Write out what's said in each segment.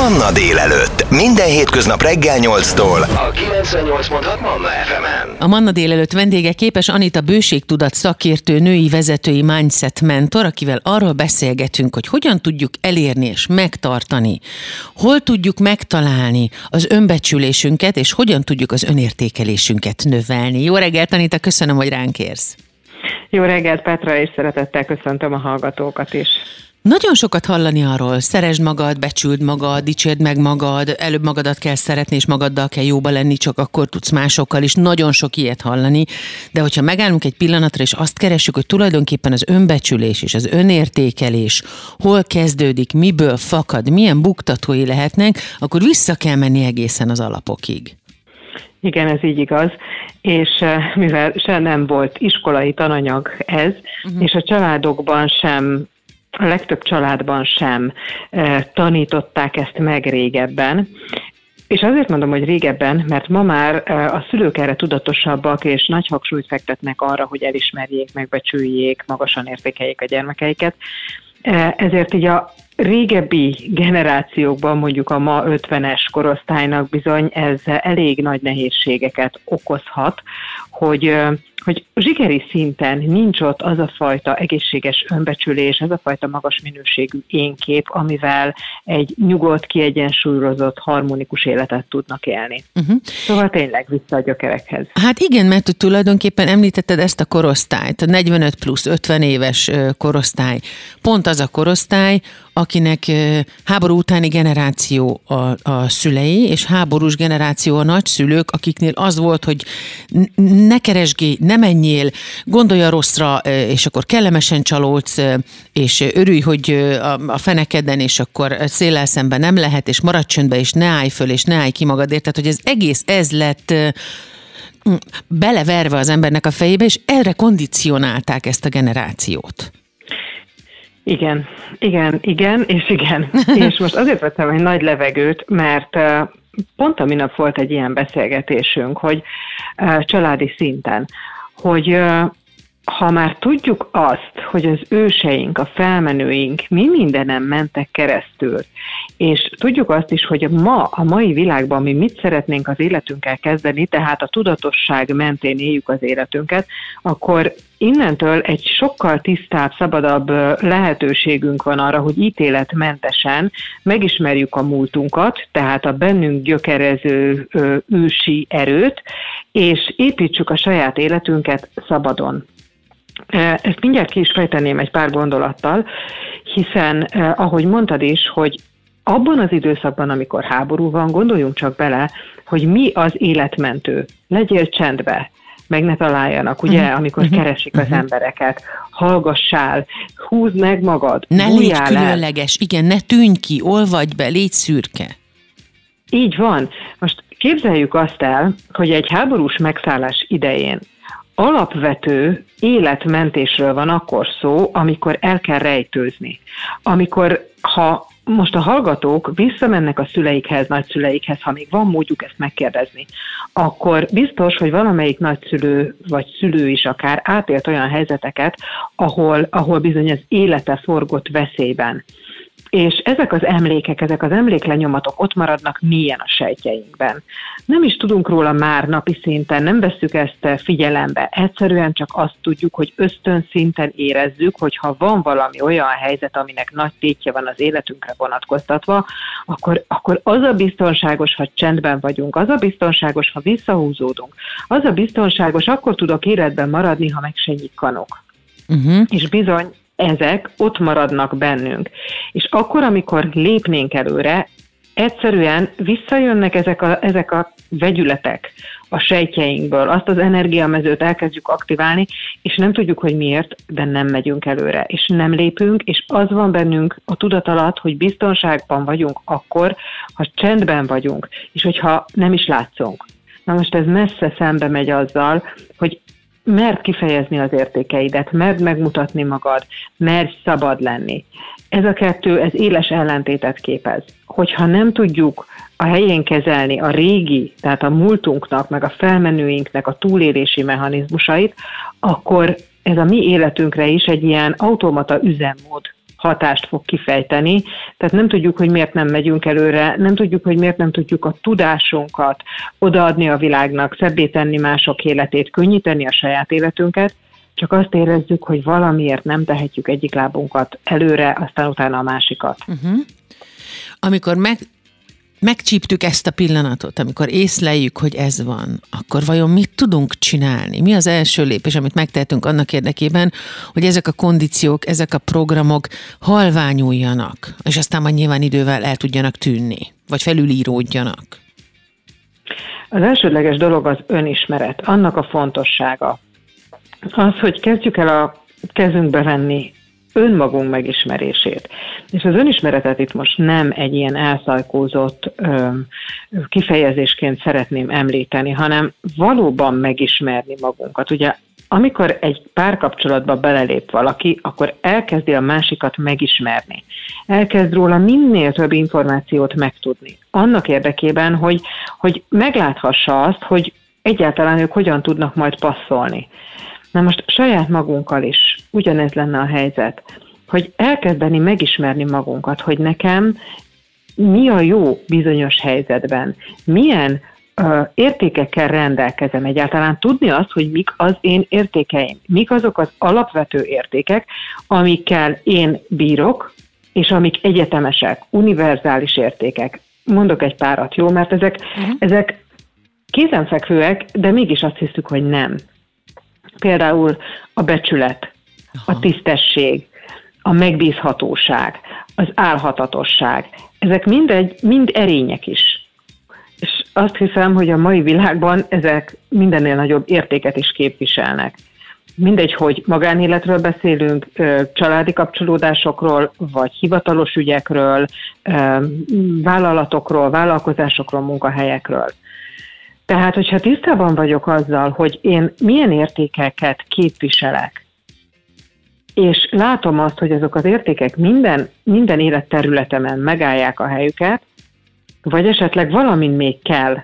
Manna délelőtt. Minden hétköznap reggel 8-tól. A 98.6 Manna FM-en. A Manna délelőtt vendége képes Anita bőségtudat szakértő, női vezetői mindset mentor, akivel arról beszélgetünk, hogy hogyan tudjuk elérni és megtartani, hol tudjuk megtalálni az önbecsülésünket, és hogyan tudjuk az önértékelésünket növelni. Jó reggelt, Anita, köszönöm, hogy ránk érsz. Jó reggelt, Petra, és szeretettel köszöntöm a hallgatókat is. Nagyon sokat hallani arról, szeresd magad, becsüld magad, dicsérd meg magad, előbb magadat kell szeretni, és magaddal kell jóba lenni, csak akkor tudsz másokkal is. Nagyon sok ilyet hallani, de hogyha megállunk egy pillanatra, és azt keresünk, hogy tulajdonképpen az önbecsülés és az önértékelés hol kezdődik, miből fakad, milyen buktatói lehetnek, akkor vissza kell menni egészen az alapokig. Igen, ez így igaz, és eh, mivel se nem volt iskolai tananyag ez, uh-huh. és a családokban sem a legtöbb családban sem tanították ezt meg régebben. És azért mondom, hogy régebben, mert ma már a szülők erre tudatosabbak, és nagy hangsúlyt fektetnek arra, hogy elismerjék, megbecsüljék, magasan értékeljék a gyermekeiket. Ezért így a régebbi generációkban, mondjuk a ma 50-es korosztálynak bizony ez elég nagy nehézségeket okozhat, hogy hogy zsigeri szinten nincs ott az a fajta egészséges önbecsülés, az a fajta magas minőségű énkép, amivel egy nyugodt, kiegyensúlyozott, harmonikus életet tudnak élni. Uh-huh. Szóval tényleg vissza a gyökerekhez. Hát igen, mert tulajdonképpen említetted ezt a korosztályt, a 45 plusz 50 éves korosztály. Pont az a korosztály, akinek háború utáni generáció a, a szülei, és háborús generáció a nagyszülők, akiknél az volt, hogy ne keresgélj, ne menjél, gondolj a rosszra, és akkor kellemesen csalódsz, és örülj, hogy a fenekeden, és akkor széllel szemben nem lehet, és maradj csöndbe, és ne állj föl, és ne állj ki magadért. Tehát, hogy ez egész ez lett beleverve az embernek a fejébe, és erre kondicionálták ezt a generációt. Igen, igen, igen, és igen. és most azért vettem egy nagy levegőt, mert pont a minap volt egy ilyen beszélgetésünk, hogy családi szinten, hogy ha már tudjuk azt, hogy az őseink, a felmenőink mi mindenem mentek keresztül, és tudjuk azt is, hogy ma, a mai világban mi mit szeretnénk az életünkkel kezdeni, tehát a tudatosság mentén éljük az életünket, akkor innentől egy sokkal tisztább, szabadabb lehetőségünk van arra, hogy ítéletmentesen megismerjük a múltunkat, tehát a bennünk gyökerező ősi erőt, és építsük a saját életünket szabadon. Ezt mindjárt ki is fejteném egy pár gondolattal, hiszen ahogy mondtad is, hogy abban az időszakban, amikor háború van, gondoljunk csak bele, hogy mi az életmentő. Legyél csendbe, meg ne találjanak, ugye, uh-huh. amikor uh-huh. keresik uh-huh. az embereket. Hallgassál, húzd meg magad, Ne légy különleges, el. igen, ne tűnj ki, olvadj be, légy szürke. Így van. Most képzeljük azt el, hogy egy háborús megszállás idején alapvető életmentésről van akkor szó, amikor el kell rejtőzni. Amikor, ha most a hallgatók visszamennek a szüleikhez, nagyszüleikhez, ha még van módjuk ezt megkérdezni, akkor biztos, hogy valamelyik nagyszülő vagy szülő is akár átélt olyan helyzeteket, ahol, ahol bizony az élete forgott veszélyben. És ezek az emlékek, ezek az emléklenyomatok ott maradnak mélyen a sejtjeinkben. Nem is tudunk róla már napi szinten, nem vesszük ezt figyelembe. Egyszerűen csak azt tudjuk, hogy ösztön szinten érezzük, hogy ha van valami olyan helyzet, aminek nagy tétje van az életünkre vonatkoztatva, akkor, akkor az a biztonságos, ha csendben vagyunk, az a biztonságos, ha visszahúzódunk, az a biztonságos, akkor tudok életben maradni, ha meg se nyikkanok. Uh-huh. És bizony, ezek ott maradnak bennünk. És akkor, amikor lépnénk előre, egyszerűen visszajönnek ezek a, ezek a vegyületek a sejtjeinkből, azt az energiamezőt elkezdjük aktiválni, és nem tudjuk, hogy miért, de nem megyünk előre, és nem lépünk, és az van bennünk a tudat alatt, hogy biztonságban vagyunk akkor, ha csendben vagyunk, és hogyha nem is látszunk. Na most ez messze szembe megy azzal, hogy mert kifejezni az értékeidet, mert megmutatni magad, mert szabad lenni. Ez a kettő, ez éles ellentétet képez. Hogyha nem tudjuk a helyén kezelni a régi, tehát a múltunknak, meg a felmenőinknek a túlélési mechanizmusait, akkor ez a mi életünkre is egy ilyen automata üzemmód hatást fog kifejteni. Tehát nem tudjuk, hogy miért nem megyünk előre, nem tudjuk, hogy miért nem tudjuk a tudásunkat odaadni a világnak, szebbé tenni mások életét, könnyíteni a saját életünket, csak azt érezzük, hogy valamiért nem tehetjük egyik lábunkat előre, aztán utána a másikat. Uh-huh. Amikor meg, megcsíptük ezt a pillanatot, amikor észleljük, hogy ez van, akkor vajon mit tudunk csinálni? Mi az első lépés, amit megtehetünk annak érdekében, hogy ezek a kondíciók, ezek a programok halványuljanak, és aztán majd nyilván idővel el tudjanak tűnni, vagy felülíródjanak? Az elsődleges dolog az önismeret, annak a fontossága. Az, hogy kezdjük el a kezünkbe venni önmagunk megismerését. És az önismeretet itt most nem egy ilyen elszajkózott kifejezésként szeretném említeni, hanem valóban megismerni magunkat. Ugye amikor egy párkapcsolatba belelép valaki, akkor elkezdi a másikat megismerni. Elkezd róla minél több információt megtudni. Annak érdekében, hogy, hogy megláthassa azt, hogy egyáltalán ők hogyan tudnak majd passzolni. Na most saját magunkkal is ugyanez lenne a helyzet, hogy elkezdeni megismerni magunkat, hogy nekem mi a jó bizonyos helyzetben, milyen ö, értékekkel rendelkezem egyáltalán, tudni azt, hogy mik az én értékeim, mik azok az alapvető értékek, amikkel én bírok, és amik egyetemesek, univerzális értékek. Mondok egy párat, jó? Mert ezek, uh-huh. ezek kézenfekvőek, de mégis azt hiszük, hogy nem. Például a becsület, Aha. a tisztesség, a megbízhatóság, az álhatatosság. Ezek mindegy, mind erények is. És azt hiszem, hogy a mai világban ezek mindennél nagyobb értéket is képviselnek. Mindegy, hogy magánéletről beszélünk, családi kapcsolódásokról, vagy hivatalos ügyekről, vállalatokról, vállalkozásokról, munkahelyekről. Tehát, hogyha tisztában vagyok azzal, hogy én milyen értékeket képviselek, és látom azt, hogy azok az értékek minden, minden életterületemen megállják a helyüket, vagy esetleg valamin még kell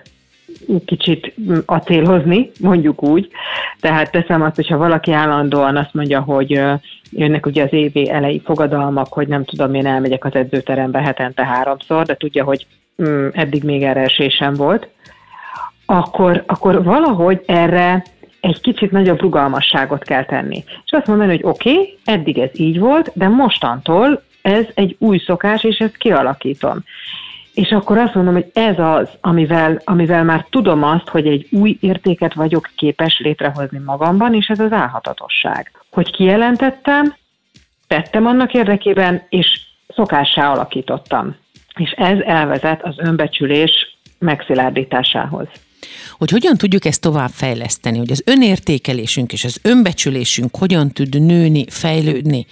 kicsit acélhozni, mondjuk úgy. Tehát teszem azt, hogyha valaki állandóan azt mondja, hogy jönnek ugye az évi elejé fogadalmak, hogy nem tudom, én elmegyek az edzőterembe hetente háromszor, de tudja, hogy mm, eddig még erre esésem volt, akkor, akkor valahogy erre egy kicsit nagyobb rugalmasságot kell tenni. És azt mondani, hogy oké, okay, eddig ez így volt, de mostantól ez egy új szokás, és ezt kialakítom. És akkor azt mondom, hogy ez az, amivel, amivel már tudom azt, hogy egy új értéket vagyok képes létrehozni magamban, és ez az álhatatosság. Hogy kijelentettem, tettem annak érdekében, és szokássá alakítottam. És ez elvezet az önbecsülés megszilárdításához hogy hogyan tudjuk ezt tovább fejleszteni, hogy az önértékelésünk és az önbecsülésünk hogyan tud nőni, fejlődni,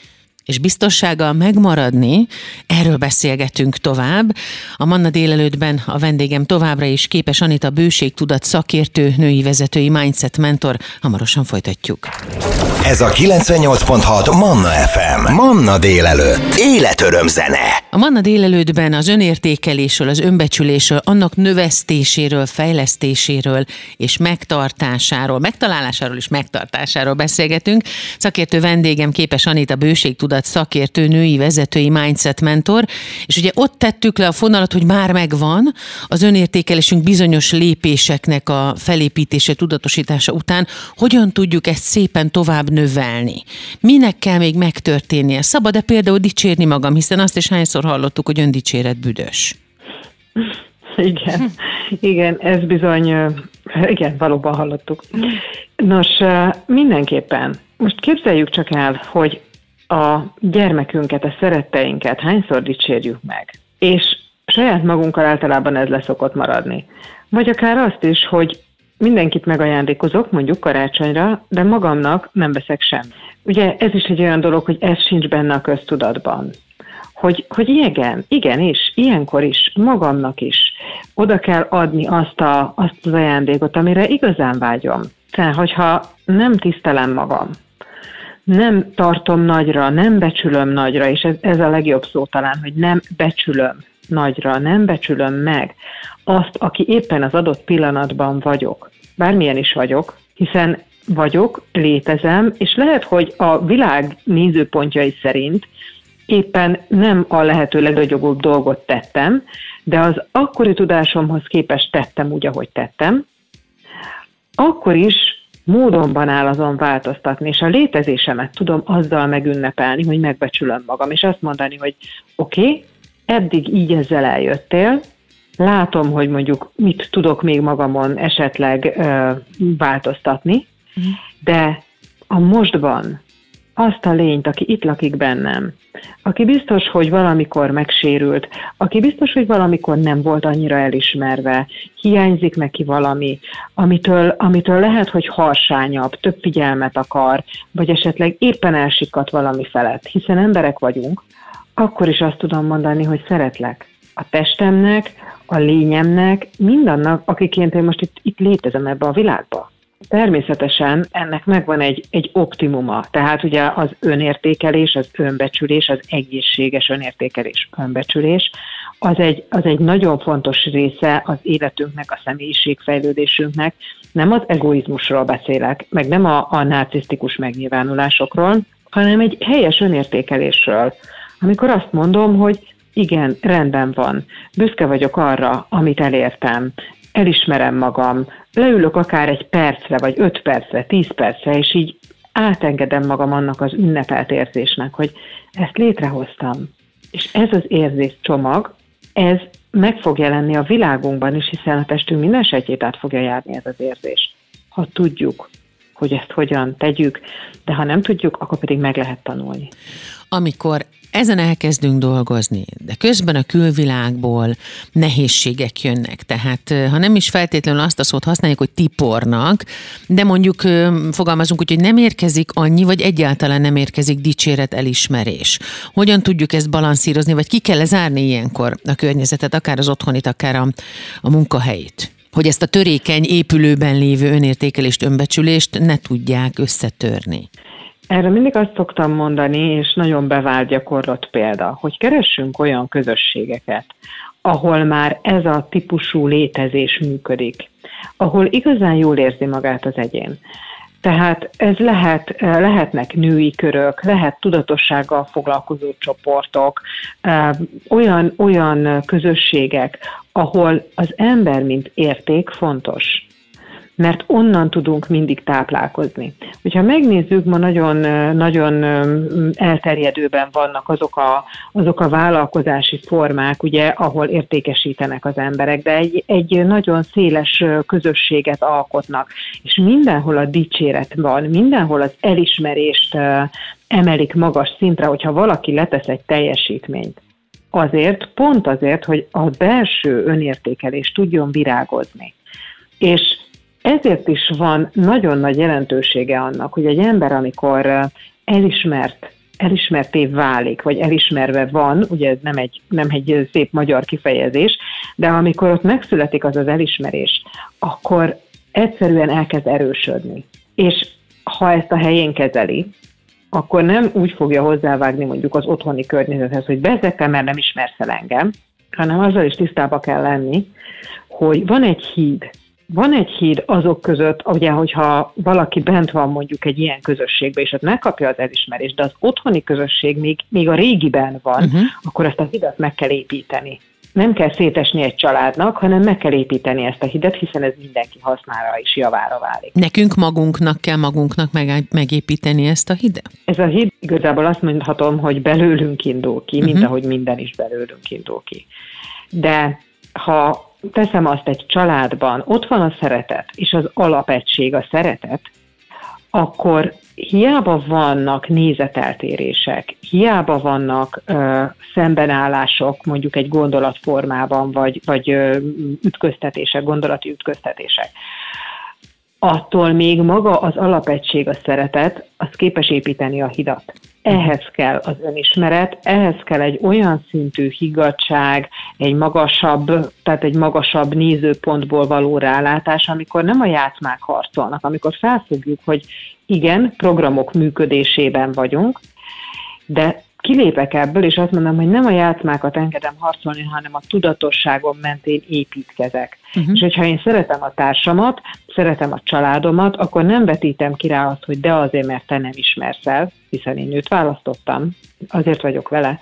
és biztossággal megmaradni, erről beszélgetünk tovább. A Manna délelőttben a vendégem továbbra is képes Anita bőségtudat szakértő, női vezetői mindset mentor. Hamarosan folytatjuk. Ez a 98.6 Manna FM. Manna délelőtt. Életöröm zene. A Manna délelőttben az önértékelésről, az önbecsülésről, annak növesztéséről, fejlesztéséről és megtartásáról, megtalálásáról és megtartásáról beszélgetünk. Szakértő vendégem képes Anita bőségtudat tudat szakértő, női vezetői mindset mentor, és ugye ott tettük le a fonalat, hogy már megvan az önértékelésünk bizonyos lépéseknek a felépítése, tudatosítása után, hogyan tudjuk ezt szépen tovább növelni. Minek kell még megtörténnie? Szabad-e például dicsérni magam, hiszen azt is hányszor hallottuk, hogy öndicséret büdös. Igen, igen, ez bizony, igen, valóban hallottuk. Nos, mindenképpen. Most képzeljük csak el, hogy a gyermekünket, a szeretteinket hányszor dicsérjük meg. És saját magunkkal általában ez leszokott maradni. Vagy akár azt is, hogy mindenkit megajándékozok, mondjuk karácsonyra, de magamnak nem veszek sem. Ugye ez is egy olyan dolog, hogy ez sincs benne a köztudatban. Hogy, hogy igen, igenis, ilyenkor is, magamnak is oda kell adni azt, a, azt az ajándékot, amire igazán vágyom. Tehát, hogyha nem tisztelem magam, nem tartom nagyra, nem becsülöm nagyra, és ez, ez a legjobb szó talán, hogy nem becsülöm nagyra, nem becsülöm meg azt, aki éppen az adott pillanatban vagyok. Bármilyen is vagyok, hiszen vagyok, létezem, és lehet, hogy a világ nézőpontjai szerint éppen nem a lehető legnagyobb dolgot tettem, de az akkori tudásomhoz képest tettem úgy, ahogy tettem, akkor is módonban áll azon változtatni, és a létezésemet tudom azzal megünnepelni, hogy megbecsülöm magam, és azt mondani, hogy oké, okay, eddig így ezzel eljöttél, látom, hogy mondjuk mit tudok még magamon esetleg ö, változtatni, mhm. de a mostban azt a lényt, aki itt lakik bennem, aki biztos, hogy valamikor megsérült, aki biztos, hogy valamikor nem volt annyira elismerve, hiányzik neki valami, amitől, amitől lehet, hogy harsányabb, több figyelmet akar, vagy esetleg éppen elsikadt valami felett, hiszen emberek vagyunk, akkor is azt tudom mondani, hogy szeretlek. A testemnek, a lényemnek, mindannak, akiként én most itt, itt létezem ebbe a világba. Természetesen ennek megvan egy, egy optimuma, tehát ugye az önértékelés, az önbecsülés, az egészséges önértékelés, önbecsülés, az egy, az egy nagyon fontos része az életünknek, a személyiségfejlődésünknek. Nem az egoizmusról beszélek, meg nem a, a narcisztikus megnyilvánulásokról, hanem egy helyes önértékelésről, amikor azt mondom, hogy igen, rendben van, büszke vagyok arra, amit elértem, elismerem magam, leülök akár egy percre, vagy öt percre, tíz percre, és így átengedem magam annak az ünnepelt érzésnek, hogy ezt létrehoztam. És ez az érzés csomag, ez meg fog jelenni a világunkban is, hiszen a testünk minden sejtjét át fogja járni ez az érzés. Ha tudjuk, hogy ezt hogyan tegyük, de ha nem tudjuk, akkor pedig meg lehet tanulni. Amikor ezen elkezdünk dolgozni, de közben a külvilágból nehézségek jönnek. Tehát ha nem is feltétlenül azt a szót használjuk, hogy tipornak, de mondjuk fogalmazunk úgy, hogy nem érkezik annyi, vagy egyáltalán nem érkezik dicséret, elismerés. Hogyan tudjuk ezt balanszírozni, vagy ki kell zárni ilyenkor a környezetet, akár az otthonit, akár a, a munkahelyét? hogy ezt a törékeny épülőben lévő önértékelést, önbecsülést ne tudják összetörni. Erre mindig azt szoktam mondani, és nagyon bevált gyakorlat példa, hogy keressünk olyan közösségeket, ahol már ez a típusú létezés működik, ahol igazán jól érzi magát az egyén. Tehát ez lehet, lehetnek női körök, lehet tudatossággal foglalkozó csoportok, olyan, olyan közösségek, ahol az ember, mint érték fontos mert onnan tudunk mindig táplálkozni. Hogyha megnézzük, ma nagyon, nagyon elterjedőben vannak azok a, azok a vállalkozási formák, ugye, ahol értékesítenek az emberek, de egy, egy nagyon széles közösséget alkotnak, és mindenhol a dicséret van, mindenhol az elismerést emelik magas szintre, hogyha valaki letesz egy teljesítményt. Azért, pont azért, hogy a belső önértékelés tudjon virágozni. És ezért is van nagyon nagy jelentősége annak, hogy egy ember, amikor elismert elismerté válik, vagy elismerve van, ugye ez nem egy, nem egy szép magyar kifejezés, de amikor ott megszületik az az elismerés, akkor egyszerűen elkezd erősödni. És ha ezt a helyén kezeli, akkor nem úgy fogja hozzávágni mondjuk az otthoni környezethez, hogy bezekkel, mert nem ismersz el engem, hanem azzal is tisztába kell lenni, hogy van egy híd, van egy híd azok között, ugye, hogyha valaki bent van mondjuk egy ilyen közösségbe, és ott megkapja az elismerést, de az otthoni közösség még, még a régiben van, uh-huh. akkor ezt a hidat meg kell építeni. Nem kell szétesni egy családnak, hanem meg kell építeni ezt a hidat, hiszen ez mindenki hasznára is javára válik. Nekünk magunknak kell magunknak meg, megépíteni ezt a hidet? Ez a híd igazából azt mondhatom, hogy belőlünk indul ki, uh-huh. mint ahogy minden is belőlünk indul ki. De ha teszem azt egy családban, ott van a szeretet, és az alapegység a szeretet, akkor hiába vannak nézeteltérések, hiába vannak ö, szembenállások mondjuk egy gondolatformában, vagy, vagy ö, ütköztetések, gondolati ütköztetések, attól még maga az alapegység, a szeretet, az képes építeni a hidat. Ehhez kell az önismeret, ehhez kell egy olyan szintű higgadság, egy magasabb, tehát egy magasabb nézőpontból való rálátás, amikor nem a játszmák harcolnak, amikor felfogjuk, hogy igen, programok működésében vagyunk, de kilépek ebből, és azt mondom, hogy nem a játszmákat engedem harcolni, hanem a tudatosságom mentén építkezek. Uh-huh. És hogyha én szeretem a társamat, szeretem a családomat, akkor nem vetítem ki rá azt, hogy de azért, mert te nem ismersz el, hiszen én őt választottam, azért vagyok vele,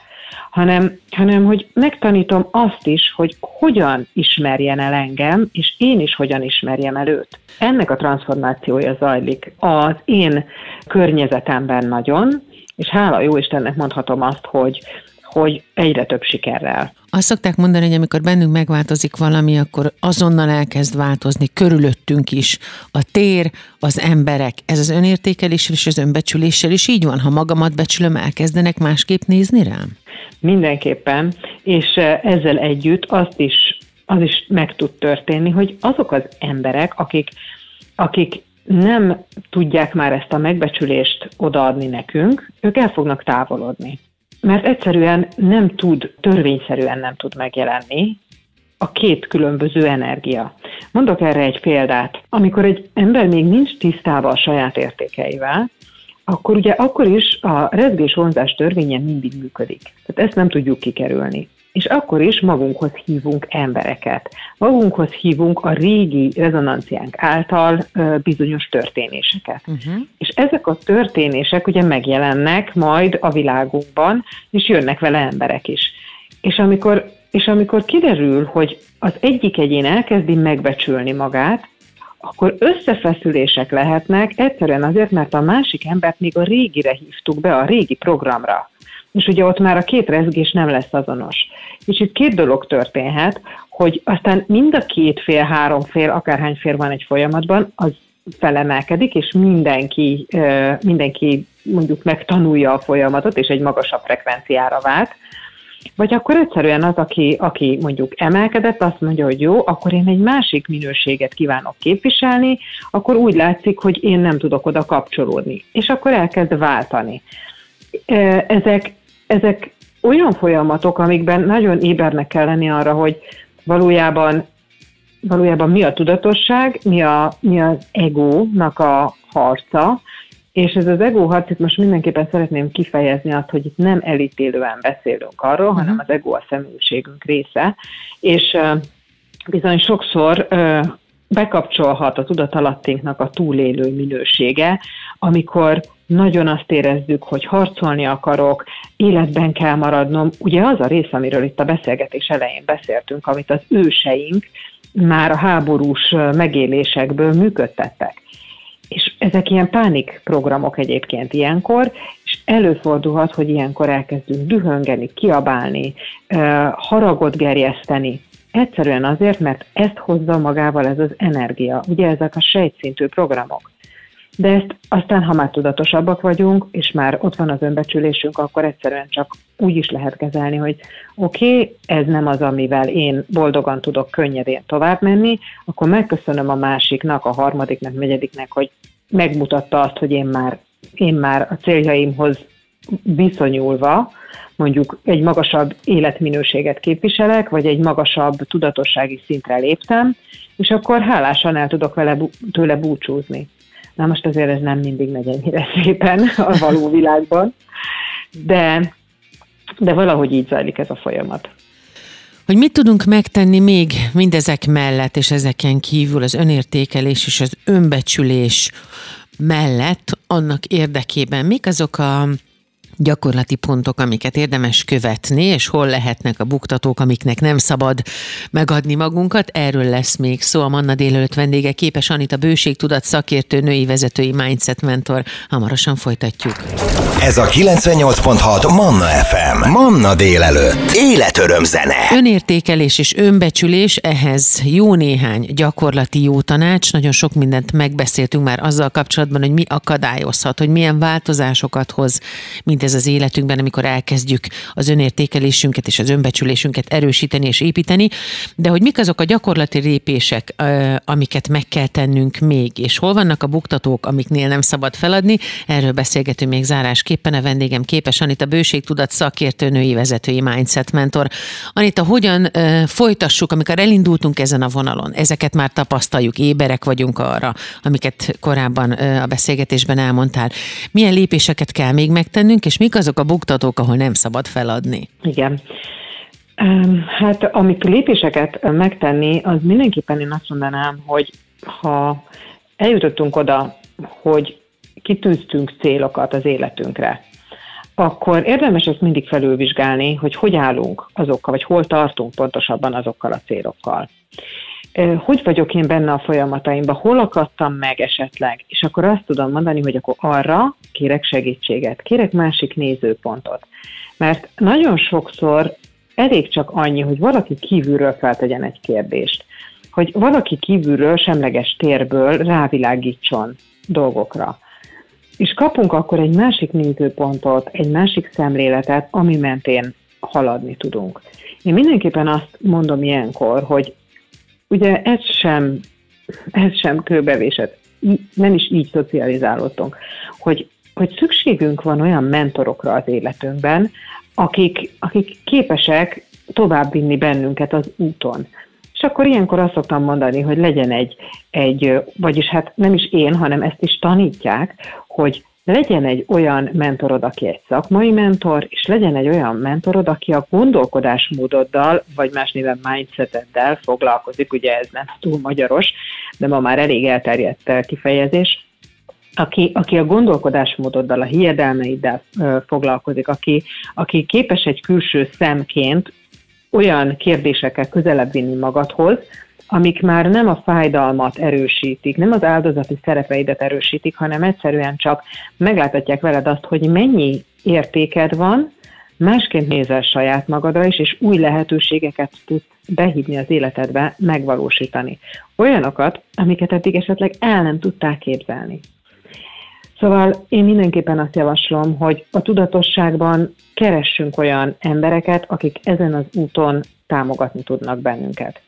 hanem, hanem hogy megtanítom azt is, hogy hogyan ismerjen el engem, és én is hogyan ismerjem el őt. Ennek a transformációja zajlik az én környezetemben nagyon, és hála jó Istennek mondhatom azt, hogy, hogy egyre több sikerrel. Azt szokták mondani, hogy amikor bennünk megváltozik valami, akkor azonnal elkezd változni körülöttünk is. A tér, az emberek, ez az önértékeléssel és az önbecsüléssel is így van. Ha magamat becsülöm, elkezdenek másképp nézni rám? Mindenképpen, és eh, ezzel együtt azt is, az is meg tud történni, hogy azok az emberek, akik, akik nem tudják már ezt a megbecsülést odaadni nekünk, ők el fognak távolodni. Mert egyszerűen nem tud, törvényszerűen nem tud megjelenni a két különböző energia. Mondok erre egy példát. Amikor egy ember még nincs tisztában a saját értékeivel, akkor ugye akkor is a rezgés-vonzás törvénye mindig működik. Tehát ezt nem tudjuk kikerülni. És akkor is magunkhoz hívunk embereket. Magunkhoz hívunk a régi rezonanciánk által bizonyos történéseket. Uh-huh. És ezek a történések ugye megjelennek majd a világunkban, és jönnek vele emberek is. És amikor, és amikor kiderül, hogy az egyik egyén elkezdi megbecsülni magát, akkor összefeszülések lehetnek egyszerűen azért, mert a másik embert még a régire hívtuk be, a régi programra. És ugye ott már a két rezgés nem lesz azonos. És itt két dolog történhet, hogy aztán mind a két fél, három fél, akárhány fél van egy folyamatban, az felemelkedik, és mindenki, mindenki mondjuk megtanulja a folyamatot, és egy magasabb frekvenciára vált, vagy akkor egyszerűen az, aki, aki mondjuk emelkedett, azt mondja, hogy jó, akkor én egy másik minőséget kívánok képviselni, akkor úgy látszik, hogy én nem tudok oda kapcsolódni. És akkor elkezd váltani. Ezek, ezek olyan folyamatok, amikben nagyon ébernek kell lenni arra, hogy valójában, valójában mi a tudatosság, mi, a, mi az egónak a harca, és ez az ego harc, itt most mindenképpen szeretném kifejezni azt, hogy itt nem elítélően beszélünk arról, uh-huh. hanem az ego a személyiségünk része, és uh, bizony sokszor uh, bekapcsolhat a tudatalattinknak a túlélő minősége, amikor nagyon azt érezzük, hogy harcolni akarok, életben kell maradnom. Ugye az a rész, amiről itt a beszélgetés elején beszéltünk, amit az őseink már a háborús megélésekből működtettek. És ezek ilyen pánik programok egyébként ilyenkor, és előfordulhat, hogy ilyenkor elkezdünk dühöngeni, kiabálni, haragot gerjeszteni. Egyszerűen azért, mert ezt hozza magával ez az energia. Ugye ezek a sejtszintű programok. De ezt aztán, ha már tudatosabbak vagyunk, és már ott van az önbecsülésünk, akkor egyszerűen csak úgy is lehet kezelni, hogy oké, okay, ez nem az, amivel én boldogan tudok könnyedén tovább menni, akkor megköszönöm a másiknak, a harmadiknak, negyediknek, hogy megmutatta azt, hogy én már, én már a céljaimhoz viszonyulva mondjuk egy magasabb életminőséget képviselek, vagy egy magasabb tudatossági szintre léptem, és akkor hálásan el tudok vele tőle búcsúzni. Na most azért ez nem mindig megy ennyire szépen a való világban, de, de valahogy így zajlik ez a folyamat. Hogy mit tudunk megtenni még mindezek mellett, és ezeken kívül az önértékelés és az önbecsülés mellett annak érdekében, mik azok a gyakorlati pontok, amiket érdemes követni, és hol lehetnek a buktatók, amiknek nem szabad megadni magunkat. Erről lesz még szó. A Manna délelőtt vendége képes Anita bőségtudat szakértő, női vezetői mindset mentor. Hamarosan folytatjuk. Ez a 98.6 Manna FM. Manna délelőtt. Életöröm zene. Önértékelés és önbecsülés, ehhez jó néhány gyakorlati jó tanács. Nagyon sok mindent megbeszéltünk már azzal kapcsolatban, hogy mi akadályozhat, hogy milyen változásokat hoz, mint ez az életünkben, amikor elkezdjük az önértékelésünket és az önbecsülésünket erősíteni és építeni, de hogy mik azok a gyakorlati lépések, amiket meg kell tennünk még, és hol vannak a buktatók, amiknél nem szabad feladni, erről beszélgetünk még zárásképpen. A vendégem képes Anita Bőségtudat szakértő női vezetői mindset mentor. Anita, hogyan folytassuk, amikor elindultunk ezen a vonalon? Ezeket már tapasztaljuk, éberek vagyunk arra, amiket korábban a beszélgetésben elmondtál. Milyen lépéseket kell még megtennünk, és mik azok a buktatók, ahol nem szabad feladni? Igen. Hát amit lépéseket megtenni, az mindenképpen én azt mondanám, hogy ha eljutottunk oda, hogy kitűztünk célokat az életünkre, akkor érdemes ezt mindig felülvizsgálni, hogy hogy állunk azokkal, vagy hol tartunk pontosabban azokkal a célokkal. Hogy vagyok én benne a folyamataimban, hol akadtam meg esetleg, és akkor azt tudom mondani, hogy akkor arra kérek segítséget, kérek másik nézőpontot. Mert nagyon sokszor elég csak annyi, hogy valaki kívülről feltegyen egy kérdést, hogy valaki kívülről semleges térből rávilágítson dolgokra. És kapunk akkor egy másik nézőpontot, egy másik szemléletet, ami mentén haladni tudunk. Én mindenképpen azt mondom ilyenkor, hogy ugye ez sem, ez sem kőbevésett, nem is így szocializálódtunk, hogy, hogy szükségünk van olyan mentorokra az életünkben, akik, akik képesek továbbvinni bennünket az úton. És akkor ilyenkor azt szoktam mondani, hogy legyen egy, egy, vagyis hát nem is én, hanem ezt is tanítják, hogy legyen egy olyan mentorod, aki egy szakmai mentor, és legyen egy olyan mentorod, aki a gondolkodásmódoddal, vagy más néven mindsetoddel foglalkozik, ugye ez nem túl magyaros, de ma már elég elterjedt kifejezés, aki, aki a gondolkodásmódoddal, a hiedelmeiddel foglalkozik, aki, aki képes egy külső szemként olyan kérdésekkel közelebb vinni magadhoz, amik már nem a fájdalmat erősítik, nem az áldozati szerepeidet erősítik, hanem egyszerűen csak megláthatják veled azt, hogy mennyi értéked van, másként nézel saját magadra is, és új lehetőségeket tudsz behívni az életedbe, megvalósítani. Olyanokat, amiket eddig esetleg el nem tudták képzelni. Szóval én mindenképpen azt javaslom, hogy a tudatosságban keressünk olyan embereket, akik ezen az úton támogatni tudnak bennünket.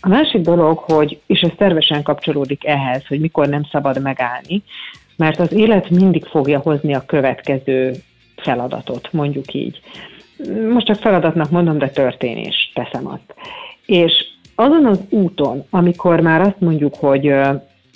A másik dolog, hogy, és ez szervesen kapcsolódik ehhez, hogy mikor nem szabad megállni, mert az élet mindig fogja hozni a következő feladatot, mondjuk így. Most csak feladatnak mondom, de történés, teszem azt. És azon az úton, amikor már azt mondjuk, hogy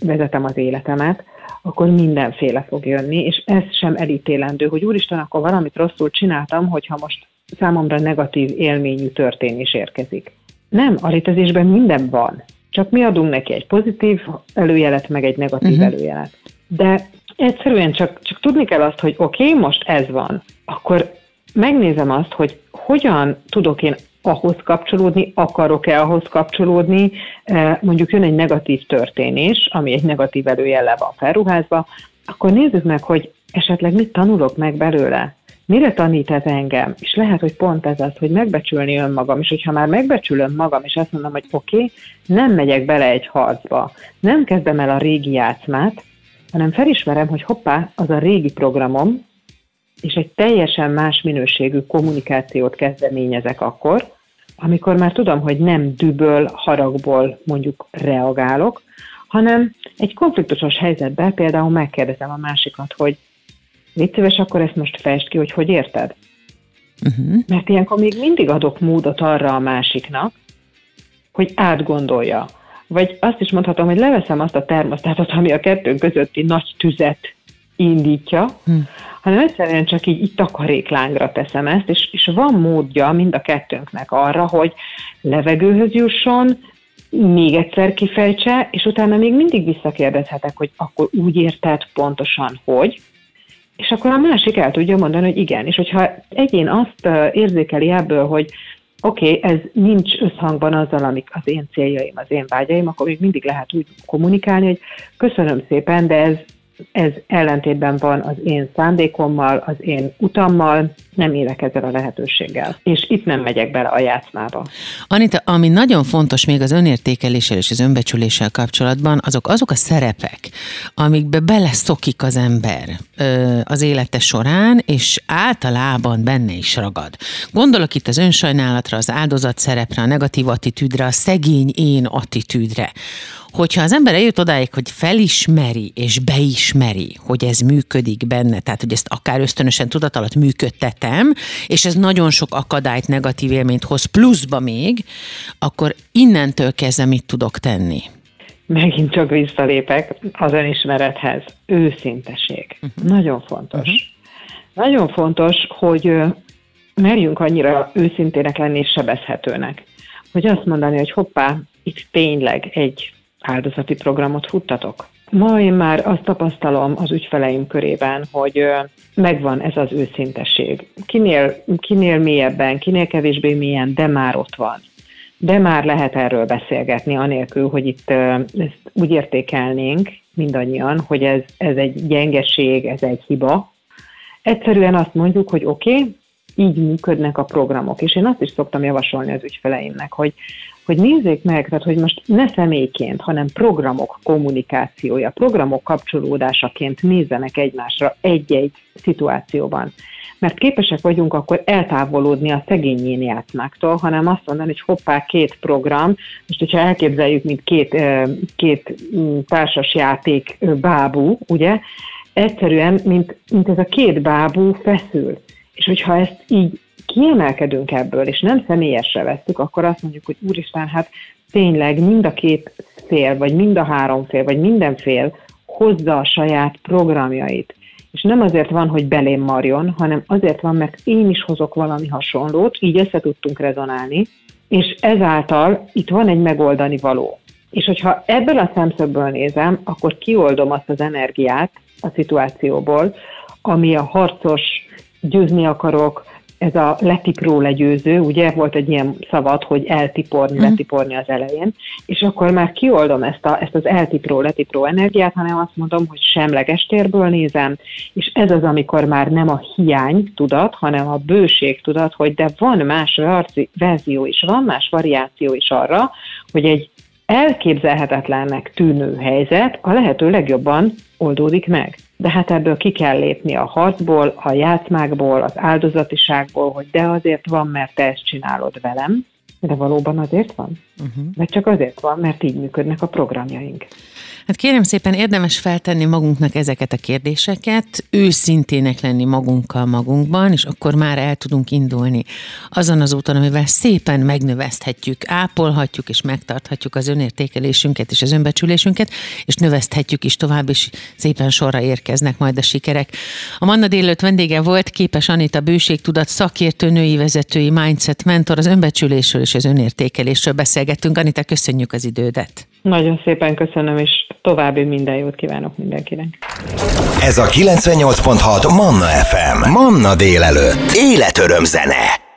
vezetem az életemet, akkor mindenféle fog jönni, és ez sem elítélendő, hogy úristen, akkor valamit rosszul csináltam, hogyha most számomra negatív élményű történés érkezik. Nem, a létezésben minden van. Csak mi adunk neki egy pozitív előjelet, meg egy negatív uh-huh. előjelet. De egyszerűen csak, csak tudni kell azt, hogy oké, okay, most ez van, akkor megnézem azt, hogy hogyan tudok én ahhoz kapcsolódni, akarok-e ahhoz kapcsolódni, e, mondjuk jön egy negatív történés, ami egy negatív előjellel van felruházva, akkor nézzük meg, hogy esetleg mit tanulok meg belőle. Mire tanít ez engem? És lehet, hogy pont ez az, hogy megbecsülni önmagam, és hogyha már megbecsülöm magam, és azt mondom, hogy oké, okay, nem megyek bele egy harcba, nem kezdem el a régi játszmát, hanem felismerem, hogy hoppá, az a régi programom, és egy teljesen más minőségű kommunikációt kezdeményezek akkor, amikor már tudom, hogy nem düböl, haragból mondjuk reagálok, hanem egy konfliktusos helyzetben például megkérdezem a másikat, hogy légy szíves, akkor ezt most fest ki, hogy hogy érted? Uh-huh. Mert ilyenkor még mindig adok módot arra a másiknak, hogy átgondolja. Vagy azt is mondhatom, hogy leveszem azt a termosztátot, ami a kettőnk közötti nagy tüzet indítja, hmm. hanem egyszerűen csak így, így takaréklángra teszem ezt, és, és van módja mind a kettőnknek arra, hogy levegőhöz jusson, még egyszer kifejtse, és utána még mindig visszakérdezhetek, hogy akkor úgy érted pontosan, hogy, és akkor a másik el tudja mondani, hogy igen. És hogyha egyén azt érzékeli ebből, hogy oké, okay, ez nincs összhangban azzal, amik az én céljaim, az én vágyaim, akkor még mindig lehet úgy kommunikálni, hogy köszönöm szépen, de ez ez ellentétben van az én szándékommal, az én utammal, nem élek ezzel a lehetőséggel. És itt nem megyek bele a játszmába. Anita, ami nagyon fontos még az önértékeléssel és az önbecsüléssel kapcsolatban, azok azok a szerepek, amikbe beleszokik az ember ö, az élete során, és általában benne is ragad. Gondolok itt az önsajnálatra, az áldozat szerepre, a negatív attitűdre, a szegény én attitűdre hogyha az ember eljut odáig, hogy felismeri és beismeri, hogy ez működik benne, tehát hogy ezt akár ösztönösen tudat alatt működtetem, és ez nagyon sok akadályt, negatív élményt hoz pluszba még, akkor innentől kezdve mit tudok tenni? Megint csak visszalépek az önismerethez. Őszinteség. Uh-huh. Nagyon fontos. Uh-huh. Nagyon fontos, hogy merjünk annyira őszintének lenni és sebezhetőnek. Hogy azt mondani, hogy hoppá, itt tényleg egy áldozati programot futtatok. Ma én már azt tapasztalom az ügyfeleim körében, hogy megvan ez az őszintesség. Kinél, kinél mélyebben, kinél kevésbé mélyen, de már ott van. De már lehet erről beszélgetni, anélkül, hogy itt ezt úgy értékelnénk mindannyian, hogy ez, ez egy gyengeség, ez egy hiba. Egyszerűen azt mondjuk, hogy oké, okay, így működnek a programok. És én azt is szoktam javasolni az ügyfeleimnek, hogy hogy nézzék meg, tehát hogy most ne személyként, hanem programok kommunikációja, programok kapcsolódásaként nézzenek egymásra egy-egy szituációban. Mert képesek vagyunk akkor eltávolodni a szegényén játszmáktól, hanem azt mondani, hogy hoppá, két program, most hogyha elképzeljük, mint két, két mm, társas játék bábú, ugye, egyszerűen, mint, mint ez a két bábú feszül. És hogyha ezt így kiemelkedünk ebből, és nem személyesre vesztük, akkor azt mondjuk, hogy úristen, hát tényleg mind a két fél, vagy mind a három fél, vagy minden fél hozza a saját programjait. És nem azért van, hogy belém marjon, hanem azért van, mert én is hozok valami hasonlót, így össze tudtunk rezonálni, és ezáltal itt van egy megoldani való. És hogyha ebből a szemszögből nézem, akkor kioldom azt az energiát a szituációból, ami a harcos, győzni akarok, ez a letipró legyőző, ugye volt egy ilyen szavad, hogy eltiporni, mm. letiporni az elején, és akkor már kioldom ezt, a, ezt az eltipró, letipró energiát, hanem azt mondom, hogy semleges térből nézem, és ez az, amikor már nem a hiány tudat, hanem a bőség tudat, hogy de van más verzió is, van más variáció is arra, hogy egy elképzelhetetlennek tűnő helyzet a lehető legjobban oldódik meg de hát ebből ki kell lépni a harcból, a játszmákból, az áldozatiságból, hogy de azért van, mert te ezt csinálod velem, de valóban azért van? Uh-huh. Vagy csak azért van, mert így működnek a programjaink. Hát kérem szépen érdemes feltenni magunknak ezeket a kérdéseket, őszintének lenni magunkkal magunkban, és akkor már el tudunk indulni azon az úton, amivel szépen megnöveszthetjük, ápolhatjuk és megtarthatjuk az önértékelésünket és az önbecsülésünket, és növeszthetjük is tovább, és szépen sorra érkeznek majd a sikerek. A Manna délőtt vendége volt képes Anita bőségtudat szakértő női vezetői mindset mentor, az önbecsülésről és az önértékelésről beszélgettünk. Anita, köszönjük az idődet. Nagyon szépen köszönöm, és további minden jót kívánok mindenkinek. Ez a 98.6 Manna FM. Manna délelőtt. Életöröm zene.